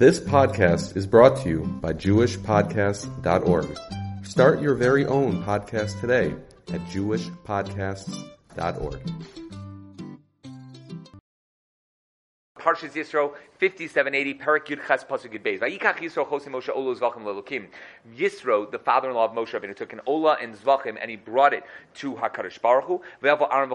This podcast is brought to you by JewishPodcasts.org. Start your very own podcast today at JewishPodcasts.org. Parshas Yisro, 5780, Perak Yud Ches Pasuk Yud Beis. Yisro. Yisro, the father-in-law of Moshe Rabbeinu, took an Ola and Zvachim and he brought it to Hakadosh Baruch Hu. Aaron.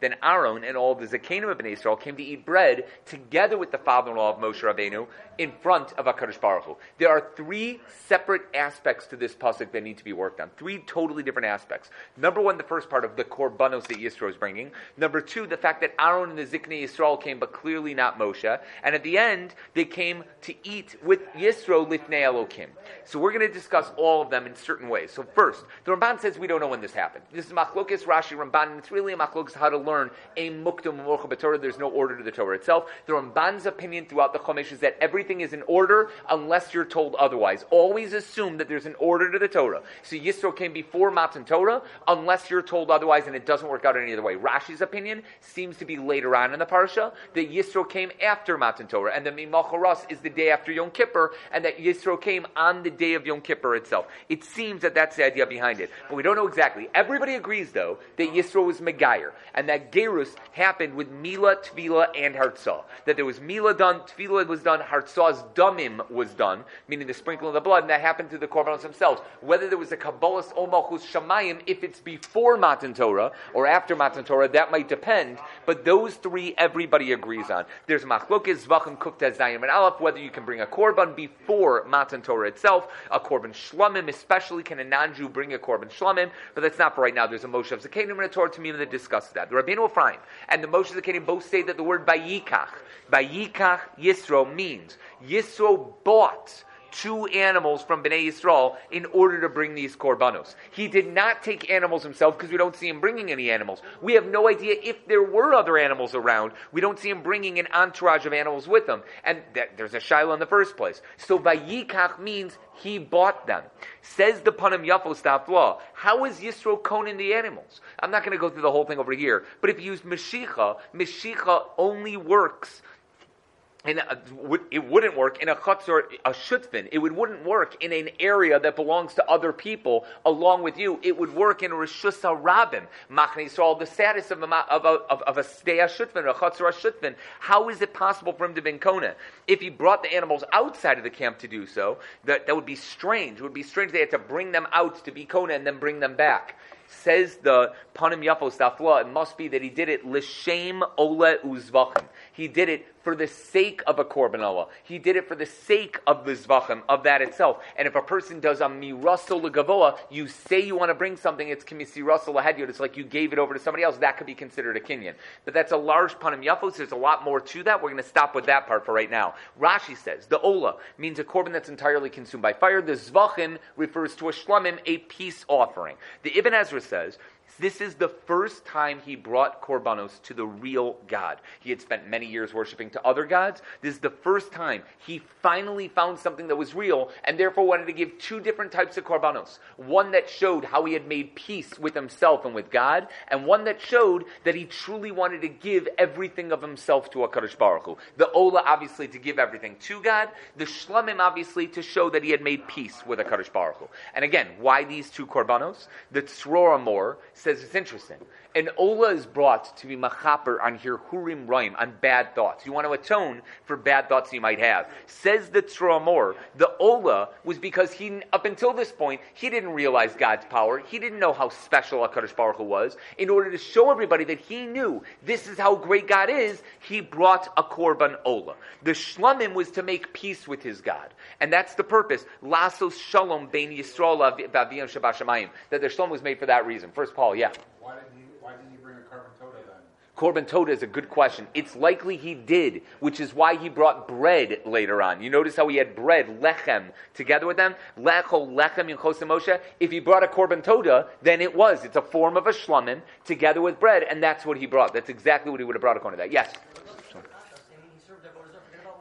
Then Aaron and all the Zakenim of Yisrael came to eat bread together with the father-in-law of Moshe Rabbeinu in front of Hakadosh Baruch Hu. There are three separate aspects to this pasuk that need to be worked on. Three totally different aspects. Number one, the first part of the korbanos that Yisro is bringing. Number two, the fact that Aaron and the Ziknei Yisrael came, but clearly not Moshe. And at the end, they came to eat with Yisro Lifnei Elokim. So we're going to discuss all of them in certain ways. So first, the Ramban says we don't know when this happened. This is Machlokes Rashi Ramban, and it's really a Machlokes how to learn a Muktum Morcha B'Torah. There's no order to the Torah itself. The Ramban's opinion throughout the Chumash is that everything is in order unless you're told otherwise. Always assume that there's an order to the Torah. So Yisro came before Matan Torah unless you're told otherwise, and it doesn't work out any other way. Rashi's opinion seems to be later on in the parsha that Yisro came after Matan Torah, and the Mimacharas is the day after Yom Kippur, and that Yisro came on the day of Yom Kippur itself. It seems that that's the idea behind it, but we don't know exactly. Everybody agrees, though, that Yisro was Megayer, and that Gerus happened with Mila, Tvila, and Hartzah. That there was Mila done, Tvila was done, Hartzah's Dumim was done, meaning the sprinkling of the blood, and that happened through the Korbanos themselves. Whether there was a Kabbalah's Omachus Shamayim, if it's before Matan Torah or after Matan Torah, that might depend, but those three everybody agrees on. There's Machlokes, Zvachim, Kufta, Zayim, and Aleph, whether you can bring a Korban before Matan Torah itself, a Korban Shlamim, especially can a non-Jew bring a Korban Shlamim, but that's not for right now. There's a Moshav Zakanim and a Torah Temimah that discusses that. The Rabbeinu Ephraim and the Moshav Zakanim both say that the word Bayikach, Bayikach Yisro means Yisro bought two animals from Bnei Yisrael in order to bring these korbanos. He did not take animals himself because we don't see him bringing any animals. We have no idea if there were other animals around. We don't see him bringing an entourage of animals with him. And there's a shiloh in the first place. So Vayikach means he bought them. Says the Panim Yafo staff law. How is Yisro Conan the animals? I'm not going to go through the whole thing over here. But if you use Meshicha, Meshicha only works and it wouldn't work in a chutzor, a shutfin. It would, wouldn't work in an area that belongs to other people along with you. It would work in a rishus rabim, machne Yisrael, the status of a, of a, of, of a shutfin, a chutzor a shutfin. How is it possible for him to be kona? If he brought the animals outside of the camp to do so, that, that would be strange. It would be strange they had to bring them out to be kona and then bring them back. Says the Panim Yafos Stafla, it must be that he did it l'shem ole uzvachim. He did it for the sake of a korban olah. He did it for the sake of the zvachim, of that itself. And if a person does a miraso legavoa, you say you want to bring something, it's kimisi raso lahedyot. It's like you gave it over to somebody else. That could be considered a kinyan. But that's a large panim yafos. There's a lot more to that. We're going to stop with that part for right now. Rashi says the ola means a korban that's entirely consumed by fire. The zvachim refers to a shlamim, a peace offering. The Ibn Ezra says this is the first time he brought korbanos to the real God. He had spent many years worshiping to other gods. This is the first time he finally found something that was real and therefore wanted to give two different types of korbanos. One that showed how he had made peace with himself and with God, and one that showed that he truly wanted to give everything of himself to HaKadosh Baruch Hu. The Ola, obviously, to give everything to God. The Shlamim, obviously, to show that he had made peace with HaKadosh Baruch Hu. And again, why these two korbanos? The Tzror HaMor says it's interesting. An Ola is brought to be machaper on here hurim roim, on bad thoughts. You want to atone for bad thoughts you might have. Says the Tzror HaMor, the Ola was because he, up until this point, he didn't realize God's power. He didn't know how special HaKadosh Baruch Hu was. In order to show everybody that he knew this is how great God is, he brought a Korban Ola. The Shlamim was to make peace with his God. And that's the purpose. Lasos Shalom Bein Yisrael That the Shalom was made for that reason. First Paul, yeah. Why did he, why did he bring a korban toda then? Korban Toda is a good question. It's likely he did, which is why he brought bread later on. You notice how he had bread, lechem, together with them? Lechol lechem in Moshe. If he brought a Korban Toda, then it was. It's a form of a shlamim together with bread, and that's what he brought. That's exactly what he would have brought according to that. Yes?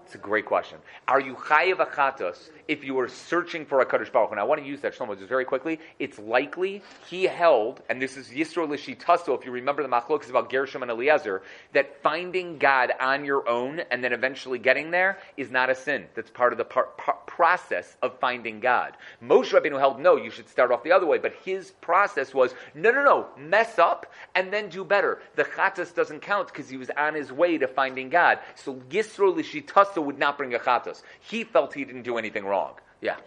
It's a great question. Are you chayiv achatos if you were searching for a Kaddish Baruch? And I want to use that Shlomo just very quickly. It's likely he held, and this is Yisro Lishitasto, if you remember the machlokes about Gershom and Eliezer, that finding God on your own and then eventually getting there is not a sin. That's part of the par- par- process of finding God. Moshe Rabbeinu held, no, you should start off the other way, but his process was, no, no, no, mess up and then do better. The chatas doesn't count because he was on his way to finding God. So Yisro Lishitasto would not bring a chatos. He felt he didn't do anything wrong. Yeah.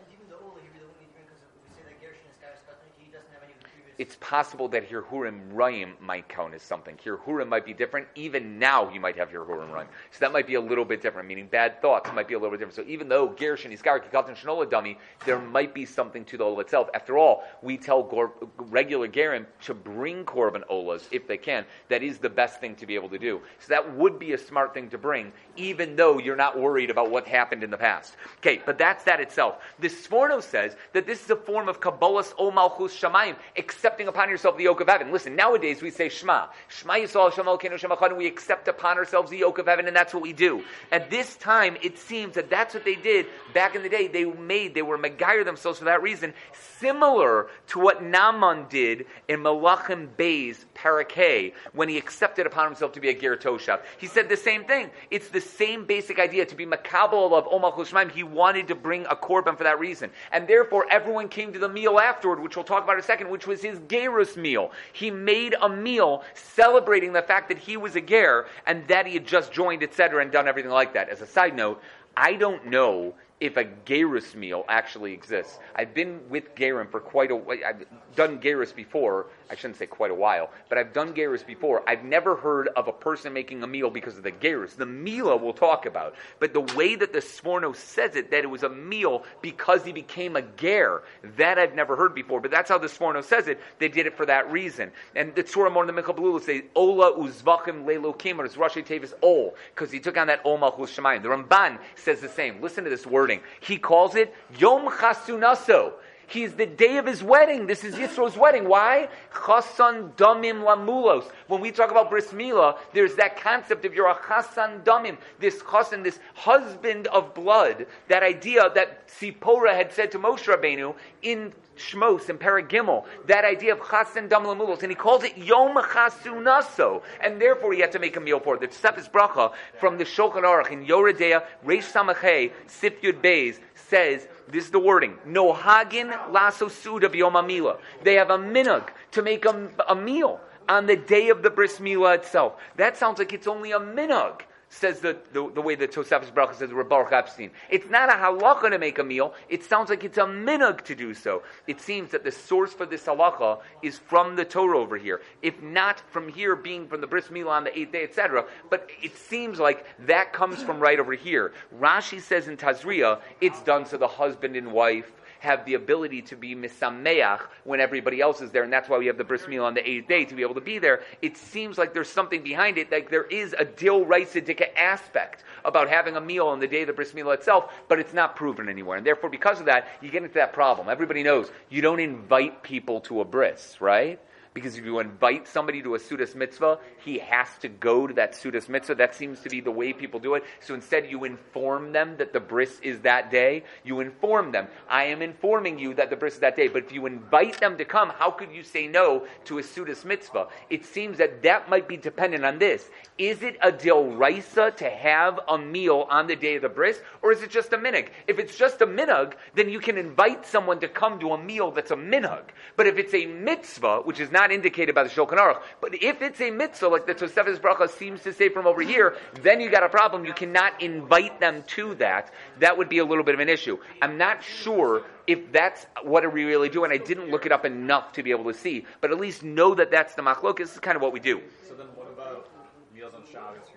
it's possible that Hirhurim Rayim might count as something. Hirhurim might be different. Even now, you might have Hirhurim Rayim. So that might be a little bit different, meaning bad thoughts might be a little bit different. So even though Gersh and Iskar Kikatan Shanola dummy, there might be something to the Ola itself. After all, we tell Gor- regular Gerim to bring Korban Olas if they can. That is the best thing to be able to do. So that would be a smart thing to bring, even though you're not worried about what happened in the past. Okay, but that's that itself. The Sforno says that this is a form of Kabbalah's O Malchus Shamayim, accepting upon yourself the yoke of heaven. Listen, nowadays we say Shema. Shema Yisrael, Shema Kenu, Shema Chad, we accept upon ourselves the yoke of heaven, and that's what we do. At this time, it seems that that's what they did back in the day. They made, they were Megayer themselves for that reason, similar to what Naaman did in Malachim Bay's Parakeh when he accepted upon himself to be a Ger Toshav. He said the same thing. It's the same basic idea to be Makabal of Omar Shemaim. He wanted to bring a korban for that reason. And therefore, everyone came to the meal afterward, which we'll talk about in a second, which was his Gerus meal. He made a meal celebrating the fact that he was a Ger and that he had just joined, etc., and done everything like that. As a side note, I don't know if a Gerus meal actually exists. I've been with Gerim for quite a while. I've done Gerus before. I shouldn't say quite a while, but I've done Gerus before. I've never heard of a person making a meal because of the Gerus. The Mila we'll talk about. But the way that the Sforno says it, that it was a meal because he became a Ger, that I've never heard before. But that's how the Sforno says it. They did it for that reason. And the Tzror HaMor the Mechabulula say, Ola uzvachim lelokim, or Rashi Tevis Ol, because he took on that Ol Malchus Shemayim. The Ramban says the same. Listen to this wording. He calls it Yom Chasunaso. He's the day of his wedding. This is Yisro's wedding. Why? Chasan damim lamulos. When we talk about bris milah, there's that concept of you're a chasan damim, this chasan, this husband of blood. That idea that Sipora had said to Moshe Rabbeinu in Shmos and Paragimel, that idea of chasan dam lamulos, and he calls it Yom Chasunaso, and therefore he had to make a meal for it. The Tosefes Bracha from the Shulchan Aruch in Yoreh De'ah Reish Samachay Sif Yud says this is the wording. No hagin laso suda biyomamila. They have a minug to make a, a meal on the day of the bris milah itself. That sounds like it's only a minug says the, the, the way that Tosefes Bracha says Baruch Epstein. It's not a halacha to make a meal. It sounds like it's a minug to do so. It seems that the source for this halacha is from the Torah over here. If not from here being from the bris milah on the eighth day, etc. But it seems like that comes from right over here. Rashi says in Tazria, it's done so the husband and wife have the ability to be misameach when everybody else is there, and that's why we have the bris meal on the eighth day to be able to be there. It seems like there's something behind it, like there is a dil raisadika aspect about having a meal on the day of the bris meal itself, but it's not proven anywhere, and therefore because of that, you get into that problem. Everybody knows you don't invite people to a bris, right? Because if you invite somebody to a Sudas mitzvah, he has to go to that Sudas mitzvah. That seems to be the way people do it. So instead, you inform them that the bris is that day. You inform them. I am informing you that the bris is that day. But if you invite them to come, how could you say no to a Sudas mitzvah? It seems that that might be dependent on this. Is it a raisa to have a meal on the day of the bris, or is it just a minhag? If it's just a minhag, then you can invite someone to come to a meal that's a minhag. But if it's a mitzvah, which is not not indicated by the Shulchan Aruch. But if it's a mitzvah, like the Tosefes Bracha seems to say from over here, then you got a problem. You cannot invite them to that. That would be a little bit of an issue. I'm not sure if that's what we really do, and I didn't look it up enough to be able to see. But at least know that that's the machlok. This is kind of what we do. So then, what about meals on Shabbos?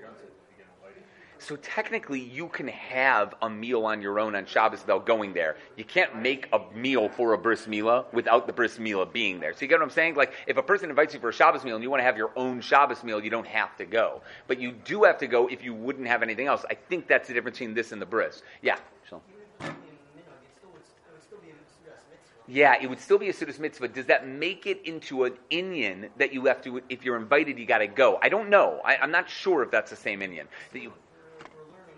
So technically, you can have a meal on your own on Shabbos without going there. You can't make a meal for a bris milah without the bris milah being there. So you get what I'm saying? Like, if a person invites you for a Shabbos meal and you want to have your own Shabbos meal, you don't have to go. But you do have to go if you wouldn't have anything else. I think that's the difference between this and the bris. Yeah. Yeah, it would still be a Sudas mitzvah. Does that make it into an Inyan that you have to, if you're invited, you got to go? I don't know. I, am not sure if that's the same Inyan. That you,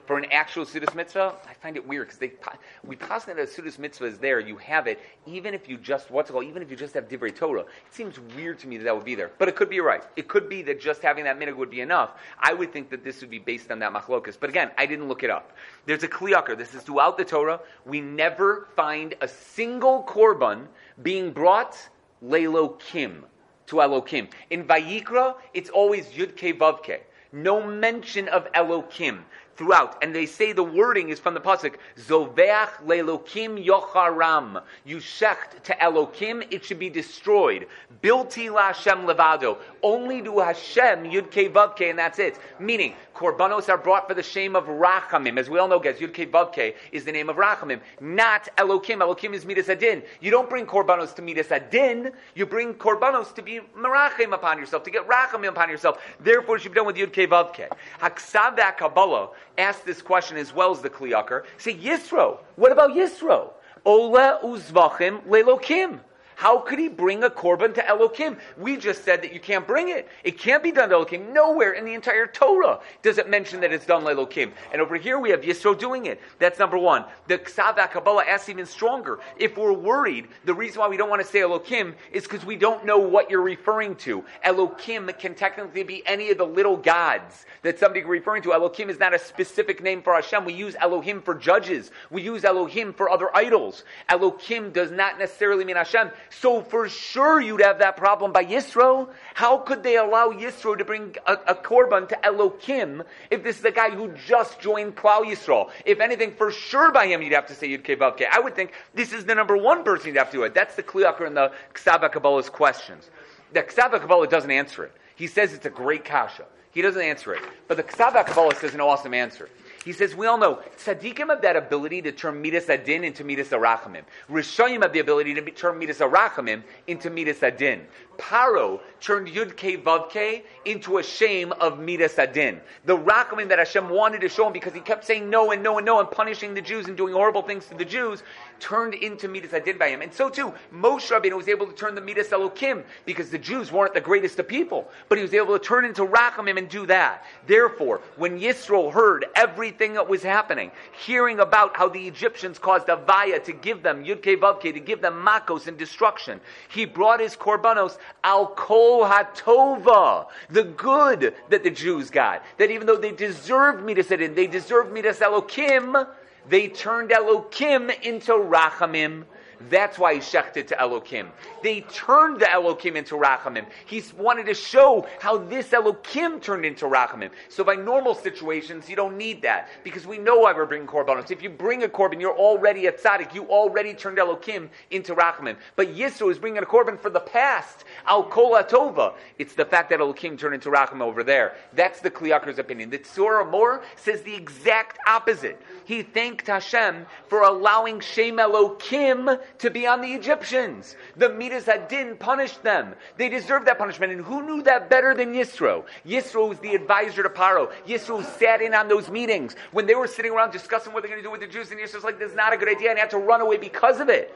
for an actual Sudas mitzvah, I find it weird because we posit that a Sudas mitzvah is there, you have it, even if you just what's it called, even if you just have divrei Torah. It seems weird to me that that would be there, but it could be right. It could be that just having that minig would be enough. I would think that this would be based on that machlokas, but again, I didn't look it up. There's a kliyakar. This is throughout the Torah. We never find a single korban being brought lelokim to Elokim. In Vayikra, it's always Yud Ke. No mention of Elokim throughout. And they say the wording is from the pasuk Zoveach lelokim yocharam. You shecht to Elokim, it should be destroyed. Bilti la Hashem levado. Only to Hashem Yud Ke Vav Ke, and that's it. Meaning, korbanos are brought for the shame of Rachamim. As we all know, guys, Yud Ke Vav Ke is the name of Rachamim, not Elokim. Elokim is Midas Adin. You don't bring korbanos to Midas Adin. You bring korbanos to be Merachim upon yourself, to get Rachamim upon yourself. Therefore, it should be done with Yud Ke Vav Ke. Haksav Kabbalah asked this question as well as the Kli Yakar. Say, Yisro, what about Yisro? Ola uzvachim lelokim. How could he bring a korban to Elokim? We just said that you can't bring it. It can't be done to Elokim. Nowhere in the entire Torah does it mention that it's done to Elokim. And over here we have Yisro doing it. That's number one. The Ksav Kabbalah asks even stronger. If we're worried, the reason why we don't want to say Elokim is because we don't know what you're referring to. Elokim can technically be any of the little gods that somebody referring to. Elokim is not a specific name for Hashem. We use Elohim for judges. We use Elohim for other idols. Elokim does not necessarily mean Hashem. So for sure you'd have that problem by Yisro. How could they allow Yisro to bring a, a korban to Elokim if this is a guy who just joined Klal Yisro? If anything, for sure by him you'd have to say Yud Kevavke. I would think this is the number one person you'd have to do it. That's the Kli Yakar in the Ksaba Kabbalah's questions. The Ksaba Kabbalah doesn't answer it. He says it's a great kasha. He doesn't answer it. But the Ksaba Kabbalah says an awesome answer. He says, we all know, tzaddikim have that ability to turn midas adin into midas arachamim. Rishayim have the ability to turn midas arachamim into midas adin. Paro turned Yud Ke Vav Ke into a shame of Midas Adin. The Rachamim that Hashem wanted to show him because he kept saying no and no and no and punishing the Jews and doing horrible things to the Jews turned into Midas Adin by him. And so too, Moshe Rabbeinu was able to turn the Midas Elokim because the Jews weren't the greatest of people, but he was able to turn into Rachamim and do that. Therefore, when Yisro heard everything that was happening, hearing about how the Egyptians caused Avaya to give them Yud Ke Vav Ke, to give them Makos and destruction, he brought his korbanos al kol hatova, the good that the Jews got. That even though they deserved midas adin, they deserved me midas elokim, they turned elokim into rachamim that's why he shechted to Elokim. They turned the Elokim into Rachamim. He wanted to show how this Elokim turned into Rachamim. So by normal situations, you don't need that because we know why we're bringing korbanos. If you bring a korban, you're already a tzaddik. You already turned Elokim into Rachamim. But Yisro is bringing a korban for the past. Al Kol Tova. It's the fact that Elokim turned into Rachamim over there. That's the Kli Yakar's opinion. The Tzror HaMor says the exact opposite. He thanked Hashem for allowing Shem Elokim to be on the Egyptians. The Midas Adin punished them. They deserved that punishment. And who knew that better than Yisro? Yisro was the advisor to Paro. Yisro sat in on those meetings when they were sitting around discussing what they're going to do with the Jews. And Yisro's like, this is not a good idea. And he had to run away because of it.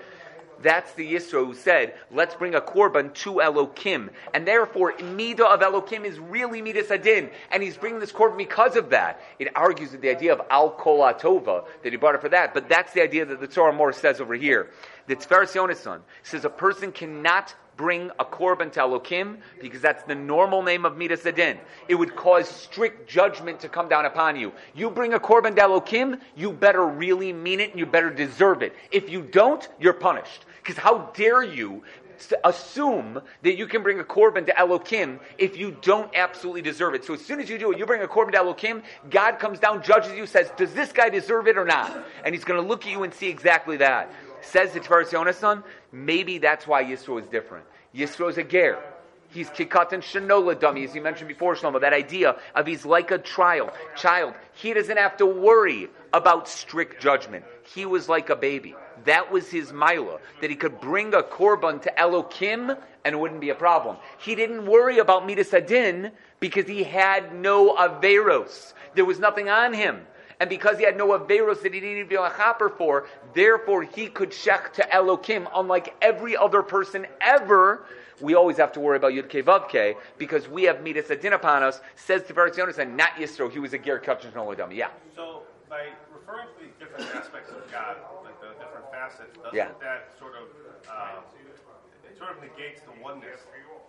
That's the Yisro who said, let's bring a korban to Elokim. And therefore, Mida of Elokim is really Midas Adin. And he's bringing this korban because of that. It argues with the idea of Al Kol Atova, that he brought it for that. But that's the idea that the Torah more says over here. The Tiferes Yonason says a person cannot bring a korban to Elokim because that's the normal name of Midas Adin. It would cause strict judgment to come down upon you. You bring a korban to Elokim, you better really mean it and you better deserve it. If you don't, you're punished. Because how dare you assume that you can bring a korban to Elokim if you don't absolutely deserve it. So as soon as you do it, you bring a korban to Elokim, God comes down, judges you, says, does this guy deserve it or not? And he's going to look at you and see exactly that. Says the Tiferes Yonason, maybe that's why Yisro is different. Yisro is a ger. He's kikat and shanola dummy, as you mentioned before, Shlomo. That idea of he's like a child. Child. He doesn't have to worry about strict judgment. He was like a baby. That was his mila, that he could bring a korban to Elokim and it wouldn't be a problem. He didn't worry about Midas Adin because he had no Averos. There was nothing on him. and because he had no Averos that he to be a chaper for, therefore he could shech to Elokim, unlike every other person ever. We always have to worry about Yud Ke Vav Ke, because we have Midas Adin upon us, says Tiferes Yonas, and not Yisro, he was a Ger Oladam. Yeah. So by referring to these different aspects of God, the facets, doesn't Yeah. that sort of uh, it sort of negates the oneness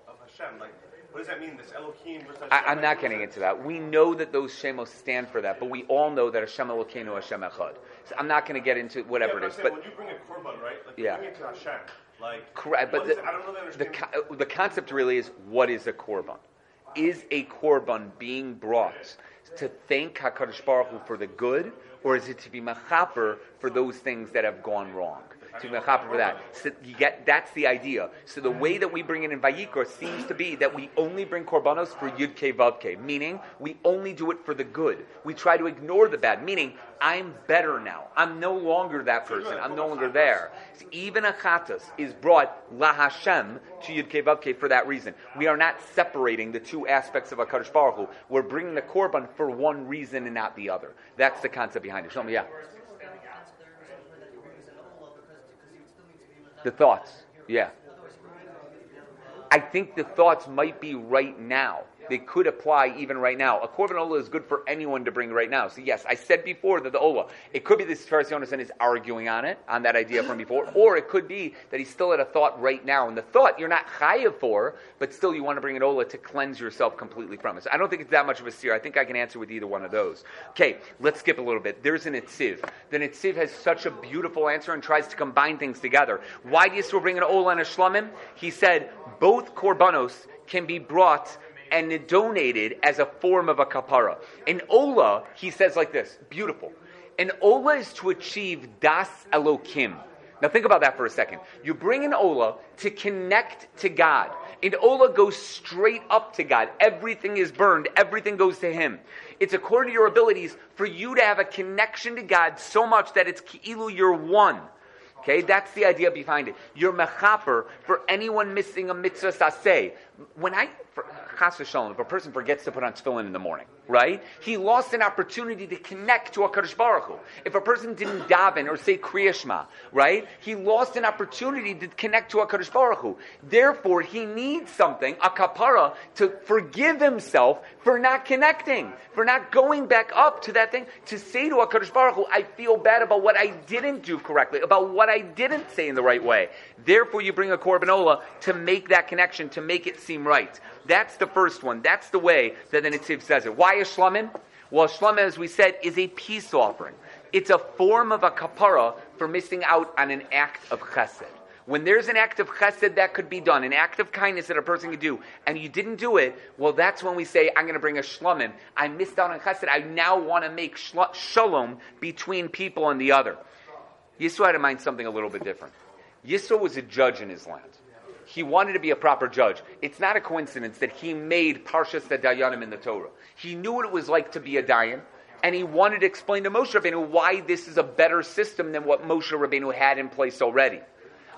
of Hashem? Like, what does that mean? This Elohim versus Hashem? I, I'm not getting into that. We know that those shemos stand for that, but we all know that Hashem Elokeinu Hashem Echad. So I'm not going to get into Yeah, whatever but it saying, but when you bring a korban, right? Like, Yeah. you bring it to Hashem. Like, correct. But what is the. I don't really the, co- the concept really is what is a korban? Is a korban being brought to thank Hakadosh Baruch Hu for the good, or is it to be machaper for those things that have gone wrong? To be machaper for that. So you get that's the idea. So the way that we bring it in Vayikra seems to be that we only bring korbanos for Yud Ke Vav meaning we only do it for the good. We try to ignore the bad, meaning I'm better now. I'm no longer that person. I'm no longer there. So even a chatas is brought la Hashem to Yud Ke Vav for that reason. We are not separating the two aspects of Hakadosh Baruch Hu. We're bringing the korban for one reason and not the other. That's the concept behind it. Show me, yeah. The thoughts, yeah. I think the thoughts might be right now. They could apply even right now. A korban ola is good for anyone to bring right now. So yes, I said before that the ola, it could be this Yonason is arguing on it, on that idea from before, or it could be that he's still at a thought right now, and the thought you're not chayav for, but still you want to bring an ola to cleanse yourself completely from it. So I don't think it's that much of a seer. I think I can answer with either one of those. Okay, let's skip a little bit. There's an itziv. The Netziv has such a beautiful answer and tries to combine things together. Why do you still bring an ola and a shlamim? He said both korbanos can be brought and donated as a form of a kapara. An ola, he says like this, beautiful. An ola is to achieve das elokim. Now think about that for a second. You bring an ola to connect to God. An ola goes straight up to God. Everything is burned. Everything goes to Him. It's according to your abilities for you to have a connection to God so much that it's ki'ilu you're one. Okay, that's the idea behind it. You're mechaper for anyone missing a mitzvah saseh. When I, for, if a person forgets to put on tefillin in the morning, right? He lost an opportunity to connect to HaKadosh Baruch Hu. If a person didn't daven or say Kriya Shema, right? He lost an opportunity to connect to HaKadosh Baruch Hu. Therefore, he needs something, a kapara, to forgive himself for not connecting, for not going back up to that thing, to say to HaKadosh Baruch Hu, I feel bad about what I didn't do correctly, about what I didn't say in the right way. Therefore, you bring a korbanola to make that connection, to make it seem right. That's the first one. That's the way that the Netziv says it. Why is shlamim? Well, shlamim, as we said, is a peace offering. It's a form of a kapara for missing out on an act of chesed. When there's an act of chesed that could be done, an act of kindness that a person could do, and you didn't do it, well, that's when we say, I'm going to bring a shlamim. I missed out on chesed. I now want to make shla- shalom between people and the other. Yisro had in mind something a little bit different. Yisro was a judge in his land. He wanted to be a proper judge. It's not a coincidence that he made Parshas Dayanim in the Torah. He knew what it was like to be a Dayan, and he wanted to explain to Moshe Rabbeinu why this is a better system than what Moshe Rabbeinu had in place already.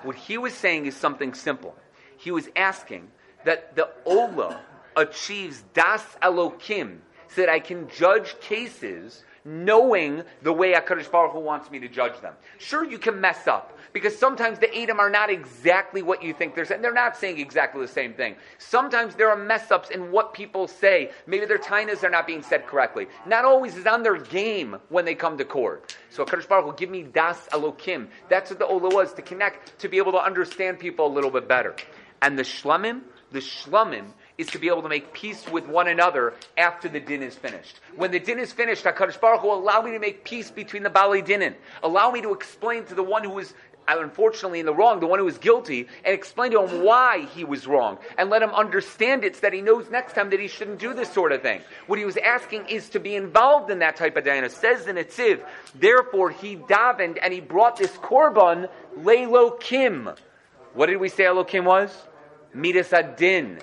What he was saying is something simple. He was asking that the Ola achieves Das Elokim so that I can judge cases knowing the way HaKadosh Baruch Hu wants me to judge them. Sure, you can mess up, because sometimes the Edom are not exactly what you think they're saying. They're not saying exactly the same thing. Sometimes there are mess ups in what people say. Maybe their tainas are not being said correctly. Not always is on their game when they come to court. So HaKadosh Baruch Hu, give me Das alokim. That's what the Ola was, to connect, to be able to understand people a little bit better. And the Shlamim, the Shlamim, is to be able to make peace with one another after the din is finished. When the din is finished, HaKadosh Baruch Hu allow me to make peace between the Bali Dinin. Allow me to explain to the one who is uh, unfortunately in the wrong, the one who is guilty, and explain to him why he was wrong, and let him understand it so that he knows next time that he shouldn't do this sort of thing. What he was asking is to be involved in that type of dana. Says the Netziv, therefore he davened and he brought this korban, Leilo Kim. What did we say Elokim was? Midas Adin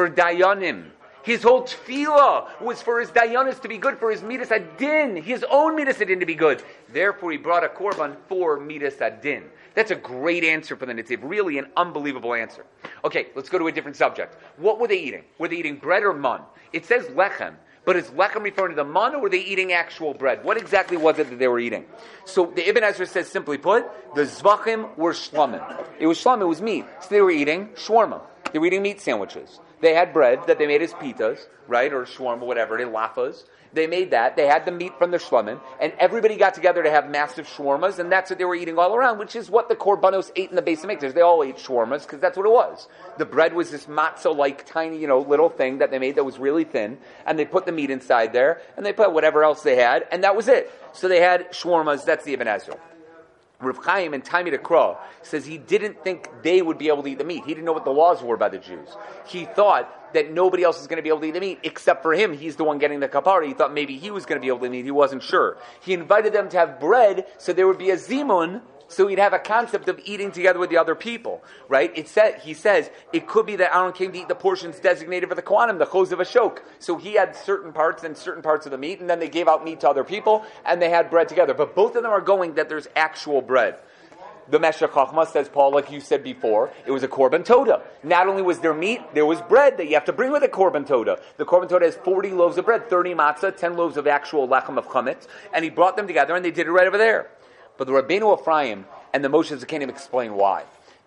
for Dayanim. His whole tefillah was for his Dayanis to be good, for his Midas Adin, his own Midas Adin to be good. Therefore, he brought a korban for Midas Adin. That's a great answer for the Netziv. Really an unbelievable answer. Okay, let's go to a different subject. What were they eating? Were they eating bread or mun? It says lechem, But is lechem referring to the mun, or were they eating actual bread? What exactly was it that they were eating? So the Ibn Ezra says, simply put, the zvachim were shlamim. It was shlamim, it was meat. So they were eating shawarma. They were eating meat sandwiches. They had bread that they made as pitas, right, or shawarma, whatever, they lafas. They made that. They had the meat from the shlamim, and everybody got together to have massive shawarmas, and that's what they were eating all around, which is what the korbanos ate in the base of mikdash. They all ate shawarmas because that's what it was. The bread was this matzo-like tiny, you know, little thing that they made that was really thin, and they put the meat inside there, and they put whatever else they had, and that was it. So they had shawarmas. That's the Ibn Ezra. Rav Chaim and Taimid Akra says he didn't think they would be able to eat the meat. He didn't know what the laws were by the Jews. He thought that nobody else was going to be able to eat the meat except for him. He's the one getting the kapara. He thought maybe he was going to be able to eat. He wasn't sure. He invited them to have bread so there would be a zimun so he'd have a concept of eating together with the other people, right? It said, he says it could be that Aaron came to eat the portions designated for the Kohanim, the Choz of Ashok. So he had certain parts and certain parts of the meat, and then they gave out meat to other people, and they had bread together. But both of them are going that there's actual bread. The Meshech Chochmah says, Paul, like you said before, it was a korban toda. Not only was there meat, there was bread that you have to bring with a korban toda. The korban toda has 40 loaves of bread, 30 matzah, 10 loaves of actual lechem of chametz, and he brought them together and they did it right over there. But the Rabbeinu Ephraim and the Moshav Zakanim explain why.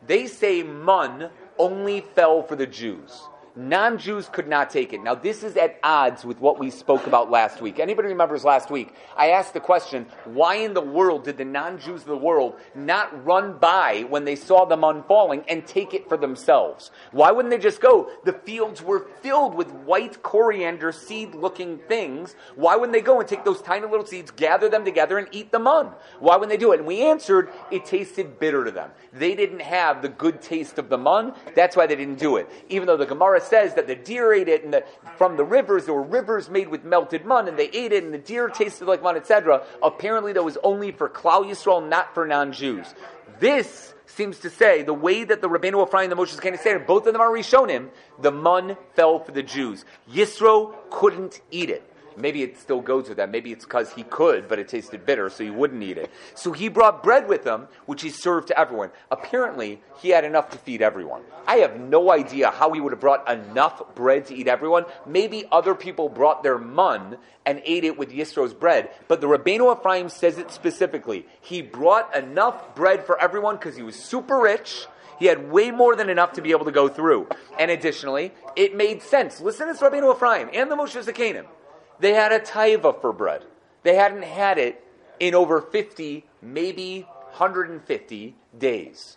They say mun only fell for the Jews. Non Jews could not take it. Now, this is at odds with what we spoke about last week. Anybody remembers last week? I asked the question why in the world did the non Jews of the world not run by when they saw the mun falling and take it for themselves? Why wouldn't they just go? The fields were filled with white coriander seed looking things. Why wouldn't they go and take those tiny little seeds, gather them together, and eat the mun? Why wouldn't they do it? And we answered it tasted bitter to them. They didn't have the good taste of the mun. That's why they didn't do it. Even though the Gemara says that the deer ate it, and the, from the rivers there were rivers made with melted mun, and they ate it, and the deer tasted like mun, etc. Apparently, that was only for Klal Yisrael, not for non-Jews. This seems to say the way that the Rabbeinu Ephraim and the Moshav Zakanim say both of them are Rishonim, the mun fell for the Jews. Yisro couldn't eat it. Maybe it still goes with that. Maybe it's because he could, but it tasted bitter, so he wouldn't eat it. So he brought bread with him, which he served to everyone. Apparently, he had enough to feed everyone. I have no idea how he would have brought enough bread to eat everyone. Maybe other people brought their mun and ate it with Yisro's bread. But the Rabbeinu Ephraim says it specifically. He brought enough bread for everyone because he was super rich. He had way more than enough to be able to go through. And additionally, it made sense. Listen to this Rabbeinu Ephraim and the Moshav Zakanim. They had a taiva for bread. They hadn't had it in over 50, maybe 150 days,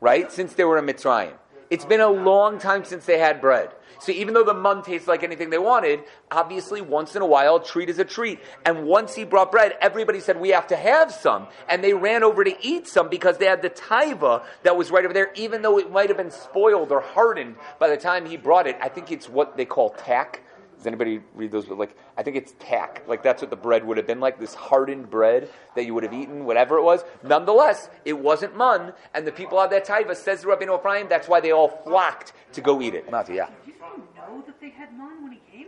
right? Since they were in Mitzrayim. It's been a long time since they had bread. So even though the mun tastes like anything they wanted, obviously once in a while, a treat is a treat. And once he brought bread, everybody said, we have to have some. And they ran over to eat some because they had the taiva that was right over there, even though it might have been spoiled or hardened by the time he brought it. I think it's what they call tack does anybody read those? Like, I think it's tack. Like, that's what the bread would have been like, this hardened bread that you would have eaten, whatever it was. Nonetheless, it wasn't mun, and the people of that taiva, says Rabbi Ephraim, that's why they all flocked to go eat it. Mati, yeah. Did Yisro know that they had mun when he came?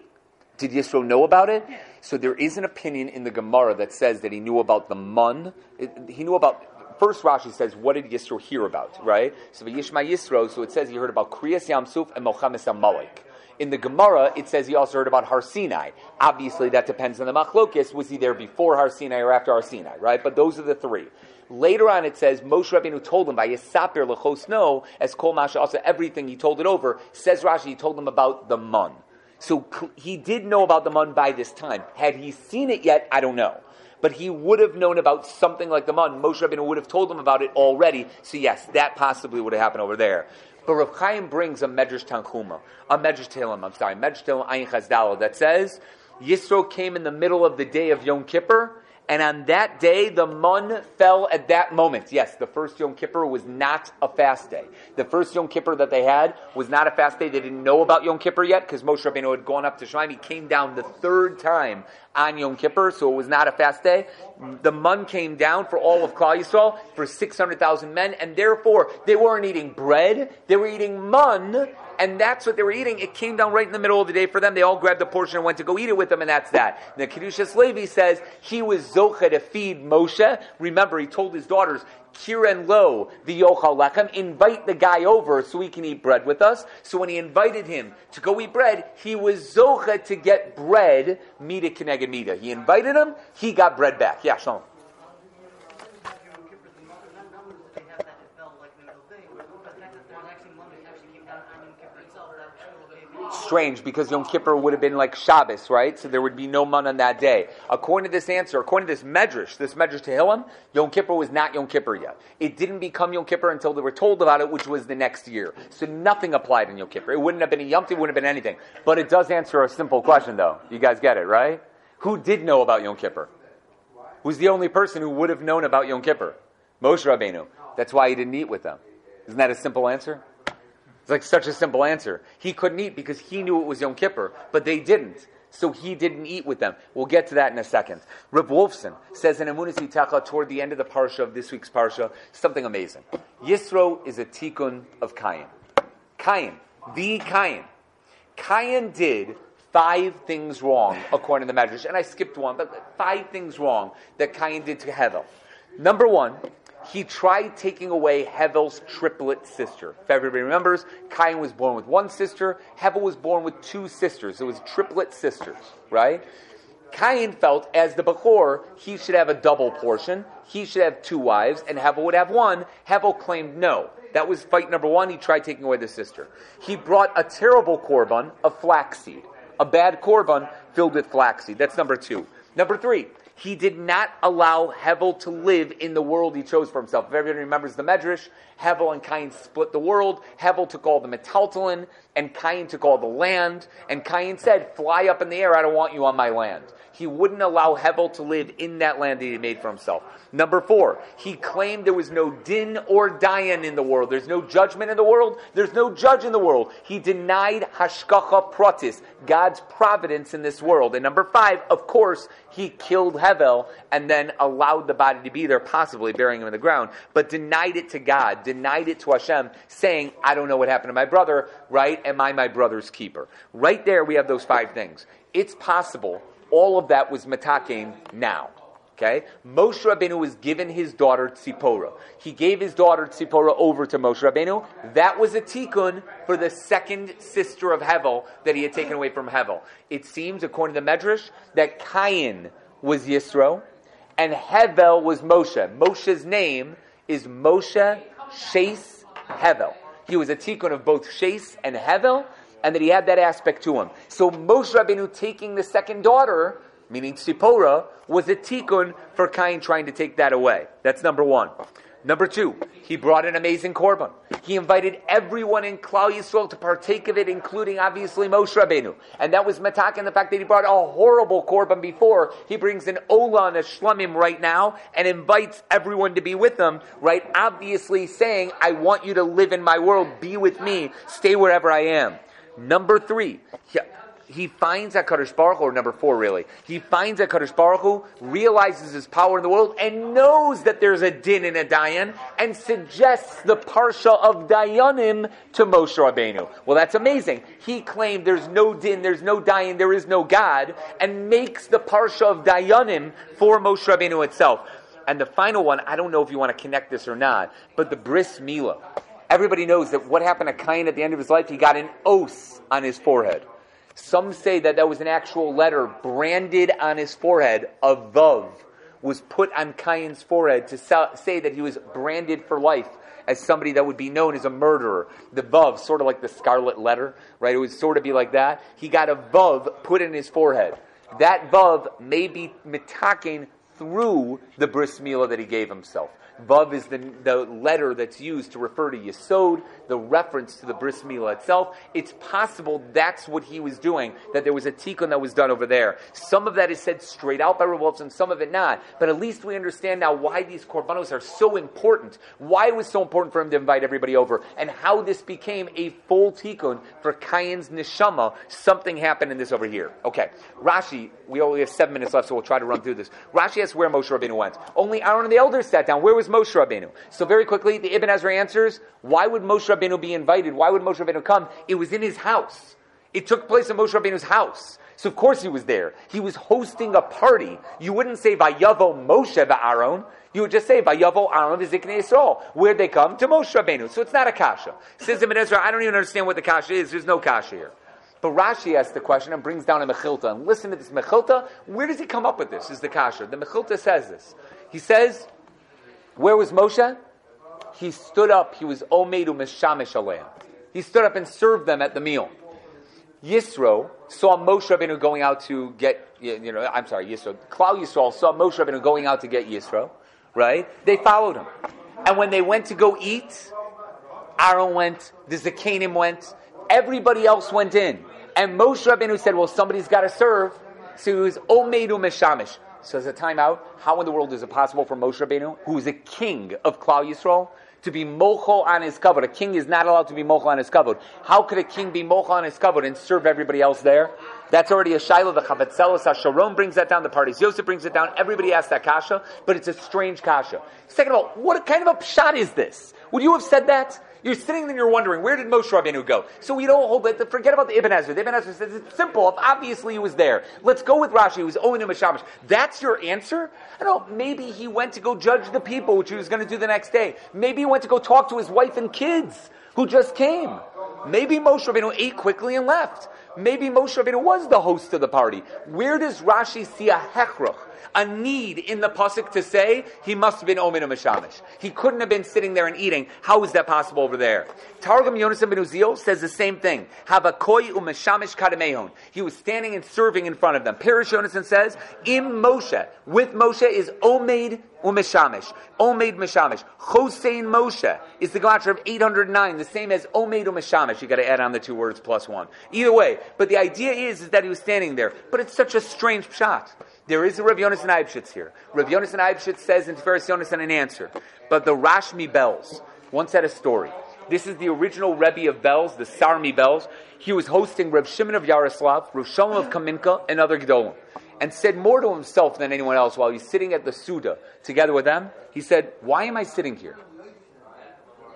Did Yisro know about it? Yeah. So there is an opinion in the Gemara that says that he knew about the mun. It- he knew about. First, Rashi says, "What did Yisro hear about?" Right. So Yishma Yisro. So it says he heard about Kriyas Yamsuf and Mochames Amalek. In the Gemara, it says he also heard about Har Sinai. Obviously, that depends on the machlokis. Was he there before Har Sinai or after Har Sinai? Right. But those are the three. Later on, it says Moshe Rabbeinu told him by Yisapir Lechosno as Kol Masha also everything he told it over. Says Rashi, he told him about the mun. So he did know about the mun by this time. Had he seen it yet? I don't know. But he would have known about something like the mun. Moshe Rabbeinu would have told him about it already. So yes, that possibly would have happened over there. But Rav Chaim brings a Medrash Tanchuma, a Medrash Tehillim, I'm sorry, Medrash Tehillim Ayin Chazdalo, that says, Yisro came in the middle of the day of Yom Kippur, and on that day, the mun fell at that moment. Yes, the first Yom Kippur was not a fast day. The first Yom Kippur that they had was not a fast day. They didn't know about Yom Kippur yet because Moshe Rabbeinu had gone up to Shemaim. He came down the third time on Yom Kippur, so it was not a fast day. The mun came down for all of Klal Yisrael for 600,000 men, and therefore they weren't eating bread, they were eating mun, and that's what they were eating. It came down right in the middle of the day for them. They all grabbed a portion and went to go eat it with them, and that's that. The Kedushas Levi says he was Zocha to feed Moshe. Remember, he told his daughters, Kiren Lo, the Yochal Lechem, invite the guy over so he can eat bread with us. So when he invited him to go eat bread, he was Zocha to get bread, Mida Keneged Mida. He invited him, he got bread back. Yeah, Shalom. Strange because Yom Kippur would have been like Shabbos, right? So there would be no man on that day. According to this answer, according to this Medrash, this Medrash Tehillim, Yom Kippur was not Yom Kippur yet. It didn't become Yom Kippur until they were told about it, which was the next year. So nothing applied in Yom Kippur. It wouldn't have been a Yom it wouldn't have been anything. But it does answer a simple question, though. You guys get it, right? Who did know about Yom Kippur? Who's the only person who would have known about Yom Kippur? Moshe Rabbeinu. That's why he didn't eat with them. Isn't that a simple answer? Like such a simple answer. He couldn't eat because he knew it was Yom Kippur, but they didn't. So he didn't eat with them. We'll get to that in a second. Reb Wolfson says in Emunas Itecha toward the end of the parsha of this week's parsha something amazing. Yisro is a tikkun of Cain. Cain, the Cain. Cain did five things wrong according to the Medrash, and I skipped one, but five things wrong that Cain did to Hevel. Number one, he tried taking away Hevel's triplet sister. If everybody remembers, Cain was born with one sister, Hevel was born with two sisters. It was triplet sisters, right? Cain felt, as the Bechor, he should have a double portion. He should have two wives, and Hevel would have one. Hevel claimed no. That was fight number one. He tried taking away the sister. He brought a terrible korban of flaxseed, a bad korban filled with flaxseed. That's number two. Number three, he did not allow Hevel to live in the world he chose for himself. If everybody remembers the Medrash, Hevel and Cain split the world. Hevel took all the metaltalin, and Cain took all the land. And Cain said, Fly up in the air, I don't want you on my land. He wouldn't allow Hevel to live in that land that he made for himself. Number four, he claimed there was no din or dayan in the world. There's no judgment in the world. There's no judge in the world. He denied hashkacha pratis, God's providence in this world. And number five, of course, he killed Hevel and then allowed the body to be there, possibly burying him in the ground, but denied it to God, denied it to Hashem, saying, I don't know what happened to my brother, right? Am I my brother's keeper? Right there, we have those five things. It's possible all of that was matakin now. Okay? Moshe Rabbeinu was given his daughter Tzipora. He gave his daughter Tzipora over to Moshe Rabbeinu. That was a tikkun for the second sister of Hevel that he had taken away from Hevel. It seems, according to the Medrash, that Cain was Yisro and Hevel was Moshe. Moshe's name is Moshe Shas Hevel. He was a tikkun of both Shas and Hevel, and that he had that aspect to him. So Moshe Rabbeinu taking the second daughter, meaning Tzipora, was a tikkun for Cain trying to take that away. That's number one. Number two, he brought an amazing korban. He invited everyone in Klal Yisrael to partake of it, including obviously Moshe Rabbeinu. And that was matak in the fact that he brought a horrible korban before. He brings an ola and a shlamim right now and invites everyone to be with him, right? Obviously saying, I want you to live in my world, be with me, stay wherever I am. Number three, he, finds that Kadosh Baruch Hu, or number four really, he finds that Kadosh Baruch Hu, realizes his power in the world, and knows that there's a din and a dayan, and suggests the parsha of dayanim to Moshe Rabbeinu. Well, that's amazing. He claimed there's no din, there's no dayan, there is no God, and makes the parsha of dayanim for Moshe Rabbeinu itself. And the final one, I don't know if you want to connect this or not, but the bris milah. Everybody knows that what happened to Cain at the end of his life, he got an os on his forehead. Some say that that was an actual letter branded on his forehead. A vav was put on Cain's forehead to say that he was branded for life as somebody that would be known as a murderer. The vav, sort of like the scarlet letter, right? It would sort of be like that. He got a vav put in his forehead. That vav may be mitaking through the bris milah that he gave himself. Vav is the, the letter that's used to refer to Yesod, the reference to the bris milah itself. It's possible that's what he was doing, that there was a tikkun that was done over there. Some of that is said straight out by Rav and some of it not. But at least we understand now why these korbanos are so important, why it was so important for him to invite everybody over, and how this became a full tikkun for Cain's neshama. Something happened in this over here. Okay, Rashi, we only have seven minutes left, so we'll try to run through this. Rashi asks where Moshe Rabbeinu went. Only Aaron and the elders sat down. Where was Moshe Rabbeinu? So very quickly, the Ibn Ezra answers, why would Moshe Rabbeinu be invited? Why would Moshe Rabbeinu come? It was in his house. It took place in Moshe Rabbeinu's house. So of course he was there. He was hosting a party. You wouldn't say Vayavo Moshe Aaron. You would just say Vayavo Aaron v'Ziknei Yisrael. Where'd they come? To Moshe Rabbeinu. So it's not a kasha. Says Ibn Ezra, I don't even understand what the kasha is. There's no kasha here. But Rashi asks the question and brings down a Mechilta. And listen to this Mechilta. Where does he come up with this? Is the kasha. The Mechilta says this. He says, where was Moshe? He stood up. He was Omedu Meshamish Aleim. He stood up and served them at the meal. Yisro saw Moshe Rabbeinu going out to get, you know, I'm sorry, Yisro. Klal Yisrael saw Moshe Rabbeinu going out to get Yisro, right? They followed him. And when they went to go eat, Aaron went, the Zakanim went, everybody else went in. And Moshe Rabbeinu said, well, somebody's got to serve. So he was Omedu Meshamish. So as a timeout, how in the world is it possible for Moshe Rabbeinu, who is a king of Klal Yisrael, to be mochel on his kavod. A king is not allowed to be mochel on his kavod. How could a king be mochel on his kavod and serve everybody else there? That's already a shiloh. The Chavetzelos HaSharon brings that down. The Pardes Yosef brings it down. Everybody asks that kasha, but it's a strange kasha. Second of all, what kind of a pshat is this? Would you have said that? You're sitting there and you're wondering, where did Moshe Rabbeinu go? So we don't hold that. Forget about the Ibn Ezra. The Ibn Ezra says it's simple. Obviously he was there. Let's go with Rashi. Was omed umeshamish. That's your answer? I don't know. Maybe he went to go judge the people, which he was going to do the next day. Maybe he went to go talk to his wife and kids who just came. Maybe Moshe Rabbeinu ate quickly and left. Maybe Moshe Rabbeinu was the host of the party. Where does Rashi see a hechruch? A need in the pasuk to say he must have been omed mishamish. He couldn't have been sitting there and eating. How is that possible over there? Targum Yonasan ben Uziel says the same thing. Have a koi umeshamish kadamehon. He was standing and serving in front of them. Pirish Yonasan says, Im Moshe, with Moshe is omed umeshamish. Omed mishamish. Chosein Moshe is the Gematria of 809, the same as omed umeshamish. You got to add on the two words plus one. Either way, but the idea is, is that he was standing there. But it's such a strange shot. There is a Rav Yonasan Eibshitz here. Rav Yonasan Eibshitz says in Tiferes Yonasan an answer. But the Rashmi Belz once had a story. This is the original Rebbe of Belz, the Sarmi Belz. He was hosting Rav Shimon of Yaroslav, Rav Shalom of Kaminka, and other Gedolim. And said more to himself than anyone else while he's sitting at the Suda together with them. He said, Why am I sitting here?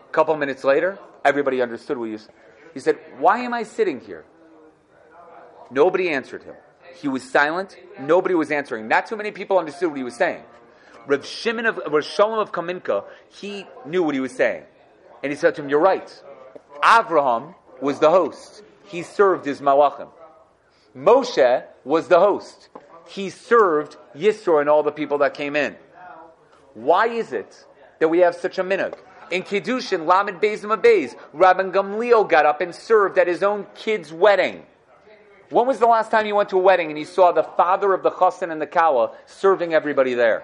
A couple minutes later, everybody understood what he was. He said, Why am I sitting here? Nobody answered him. He was silent. Nobody was answering. Not too many people understood what he was saying. Rav Shimon of Rav Shalom of Kaminka, he knew what he was saying, and he said to him, "You're right. Avraham was the host. He served his malachim. Moshe was the host. He served Yisro and all the people that came in. Why is it that we have such a minhag? In Kiddushin, Lamed Bezim Abayz, Rabban Gamliel got up and served at his own kid's wedding. When was the last time you went to a wedding and you saw the father of the chassan and the kala serving everybody there?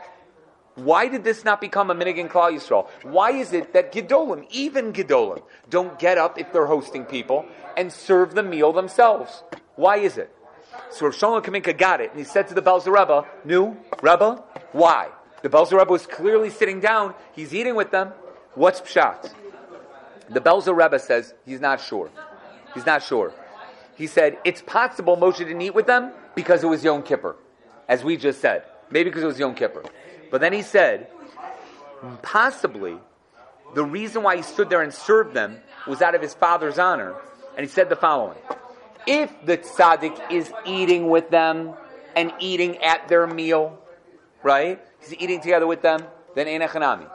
Why did this not become a minhag in Klal Yisrael? Why is it that Gedolim, even Gedolim, don't get up if they're hosting people and serve the meal themselves? Why is it? So Rav Shalom Kaminka got it, and he said to the Belzer Rebbe, "Nu, Rebbe, why?" The Belzer Rebbe was clearly sitting down. He's eating with them. What's pshat? The Belzer Rebbe says he's not sure. He's not sure he said, it's possible Moshe didn't eat with them because it was Yom Kippur, as we just said. Maybe because it was Yom Kippur. But then he said, possibly the reason why he stood there and served them was out of his father's honor. And he said the following If the tzaddik is eating with them and eating at their meal, right? He's eating together with them, then Enechanami.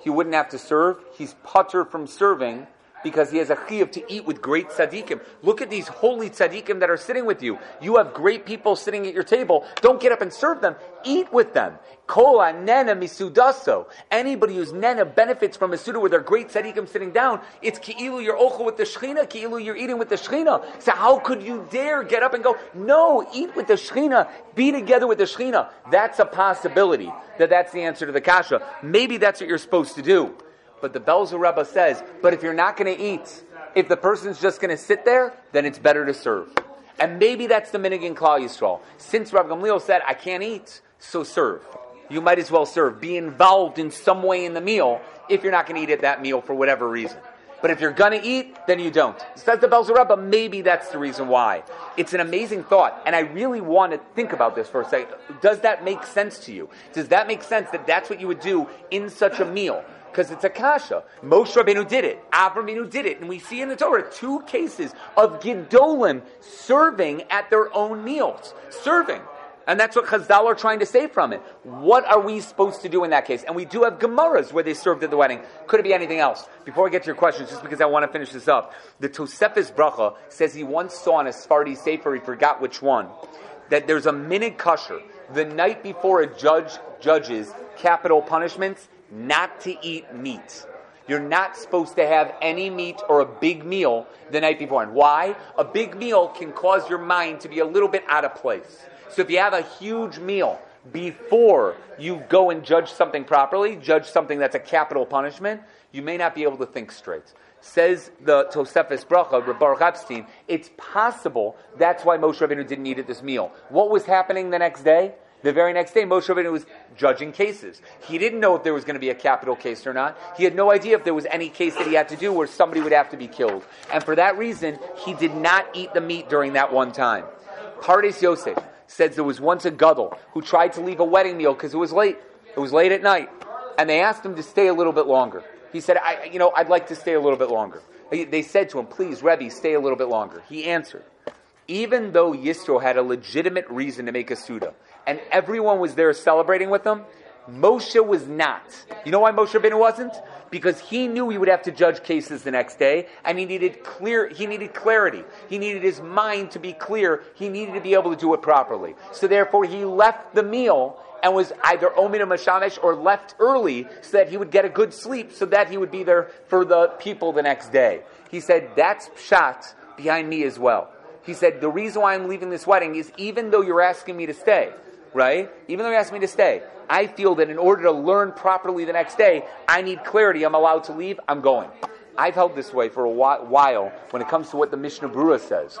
He wouldn't have to serve. He's putter from serving because he has a chiyuv to eat with great tzaddikim. Look at these holy tzaddikim that are sitting with you. You have great people sitting at your table. Don't get up and serve them. Eat with them. Kol nena misudaso. Anybody who's nena benefits from a suda where they're great tzaddikim sitting down, it's ki'ilu you're ochel with the shechina, ki'ilu you're eating with the shechina. So how could you dare get up and go, no, eat with the shechina, be together with the shechina. That's a possibility that that's the answer to the kasha. Maybe that's what you're supposed to do. But the Belzer Rebbe says, but if you're not going to eat, if the person's just going to sit there, then it's better to serve. And maybe that's the minhag in Klal Yisrael. Since Rav Gamliel said, I can't eat, so serve. You might as well serve. Be involved in some way in the meal if you're not going to eat at that meal for whatever reason. But if you're gonna eat, then you don't. Says the Belzer but maybe that's the reason why. It's an amazing thought, and I really want to think about this for a second. Does that make sense to you? Does that make sense that that's what you would do in such a meal? Because it's a kasha. Moshe Rabbeinu did it. Avram did it. And we see in the Torah two cases of Gedolim serving at their own meals. Serving. And that's what Chazal are trying to say from it. What are we supposed to do in that case? And we do have Gemaras where they served at the wedding. Could it be anything else? Before I get to your questions, just because I want to finish this up, the Tosefes Bracha says he once saw in a Sephardi Sefer, he forgot which one, that there's a minute kosher the night before a judge judges capital punishments not to eat meat. You're not supposed to have any meat or a big meal the night before. And why? A big meal can cause your mind to be a little bit out of place. So if you have a huge meal before you go and judge something properly, judge something that's a capital punishment, you may not be able to think straight. Says the Tosefes Bracha, Baruch Epstein, it's possible that's why Moshe Rabbeinu didn't eat at this meal. What was happening the next day? The very next day, Moshe Rabbeinu was judging cases. He didn't know if there was going to be a capital case or not. He had no idea if there was any case that he had to do where somebody would have to be killed. And for that reason, he did not eat the meat during that one time. Pardes Yosef says there was once a gadol who tried to leave a wedding meal because it was late. It was late at night. And they asked him to stay a little bit longer. He said, I, you know, I'd like to stay a little bit longer. They said to him, please, Rebbe, stay a little bit longer. He answered, even though Yisro had a legitimate reason to make a Suda, and everyone was there celebrating with him, Moshe was not. You know why Moshe Rabbeinu wasn't? Because he knew he would have to judge cases the next day, and he needed clear. He needed clarity. He needed his mind to be clear. He needed to be able to do it properly. So therefore, he left the meal and was either omina mashamesh or left early so that he would get a good sleep, so that he would be there for the people the next day. He said that's pshat behind me as well. He said, the reason why I'm leaving this wedding is even though you're asking me to stay, right? Even though he asked me to stay, I feel that in order to learn properly the next day, I need clarity. I'm allowed to leave. I'm going. I've held this way for a while when it comes to what the Mishnah Berurah says.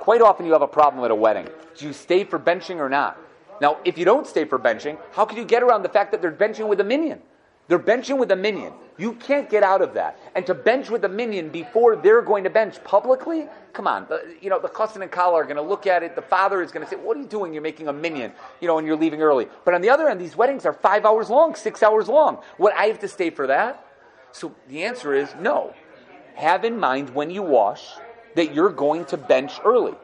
Quite often you have a problem at a wedding. Do you stay for benching or not? Now, if you don't stay for benching, how can you get around the fact that they're benching with a minyan? They're benching with a minyan. You can't get out of that. And to bench with a minyan before they're going to bench publicly, come on. The, you know, the chassan and kala are going to look at it. The father is going to say, "What are you doing? You're making a minyan, you know, and you're leaving early." But on the other end, these weddings are five hours long, six hours long. What I have to stay for that? So the answer is no. Have in mind when you wash that you're going to bench early,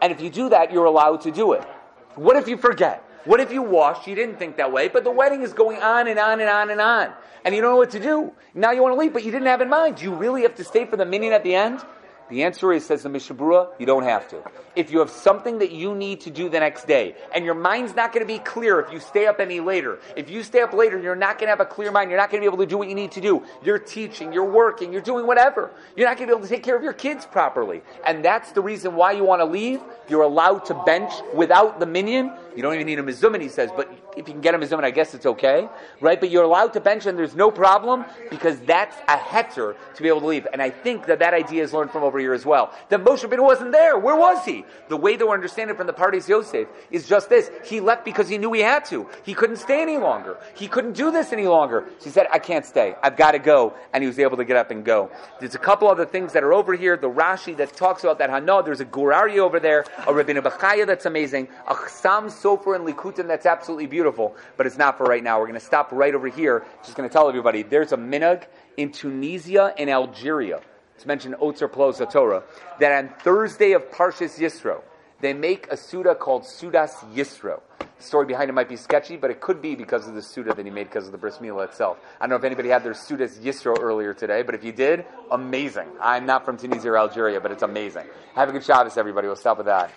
and if you do that, you're allowed to do it. What if you forget? What if you washed? You didn't think that way, but the wedding is going on and on and on and on, and you don't know what to do. Now you want to leave, but you didn't have in mind. Do you really have to stay for the minyan at the end? The answer is, says the Mishnah Berurah, you don't have to. If you have something that you need to do the next day, and your mind's not going to be clear if you stay up any later, if you stay up later, you're not going to have a clear mind, you're not going to be able to do what you need to do. You're teaching, you're working, you're doing whatever. You're not going to be able to take care of your kids properly. And that's the reason why you want to leave. You're allowed to bench without the minyan. You don't even need a mizumin, he says, but if you can get him a mizumin, I guess it's okay, right? But you're allowed to bench and there's no problem because that's a heter to be able to leave. And I think that that idea is learned from over here as well. That Moshe Rabbeinu wasn't there. Where was he? The way that we understand it from the Pardes Yosef is just this. He left because he knew he had to. He couldn't stay any longer. He couldn't do this any longer. He said, I can't stay. I've got to go. And he was able to get up and go. There's a couple other things that are over here. The Rashi that talks about that Hana. There's a Gur Aryeh over there. A Rabbeinu Bechaya that's amazing. A Chasam Sofer and Likutim that's absolutely beautiful. But it's not for right now. We're going to stop right over here. Just going to tell everybody there's a minhag in Tunisia and Algeria. It's mentioned Otzer Ploza Torah that on Thursday of Parshas Yisro, they make a Suda called Sudas Yisro. The story behind it might be sketchy, but it could be because of the Suda that he made because of the bris milah itself. I don't know if anybody had their Sudas Yisro earlier today, but if you did, amazing. I'm not from Tunisia or Algeria, but it's amazing. Have a good Shabbos, everybody. We'll stop with that.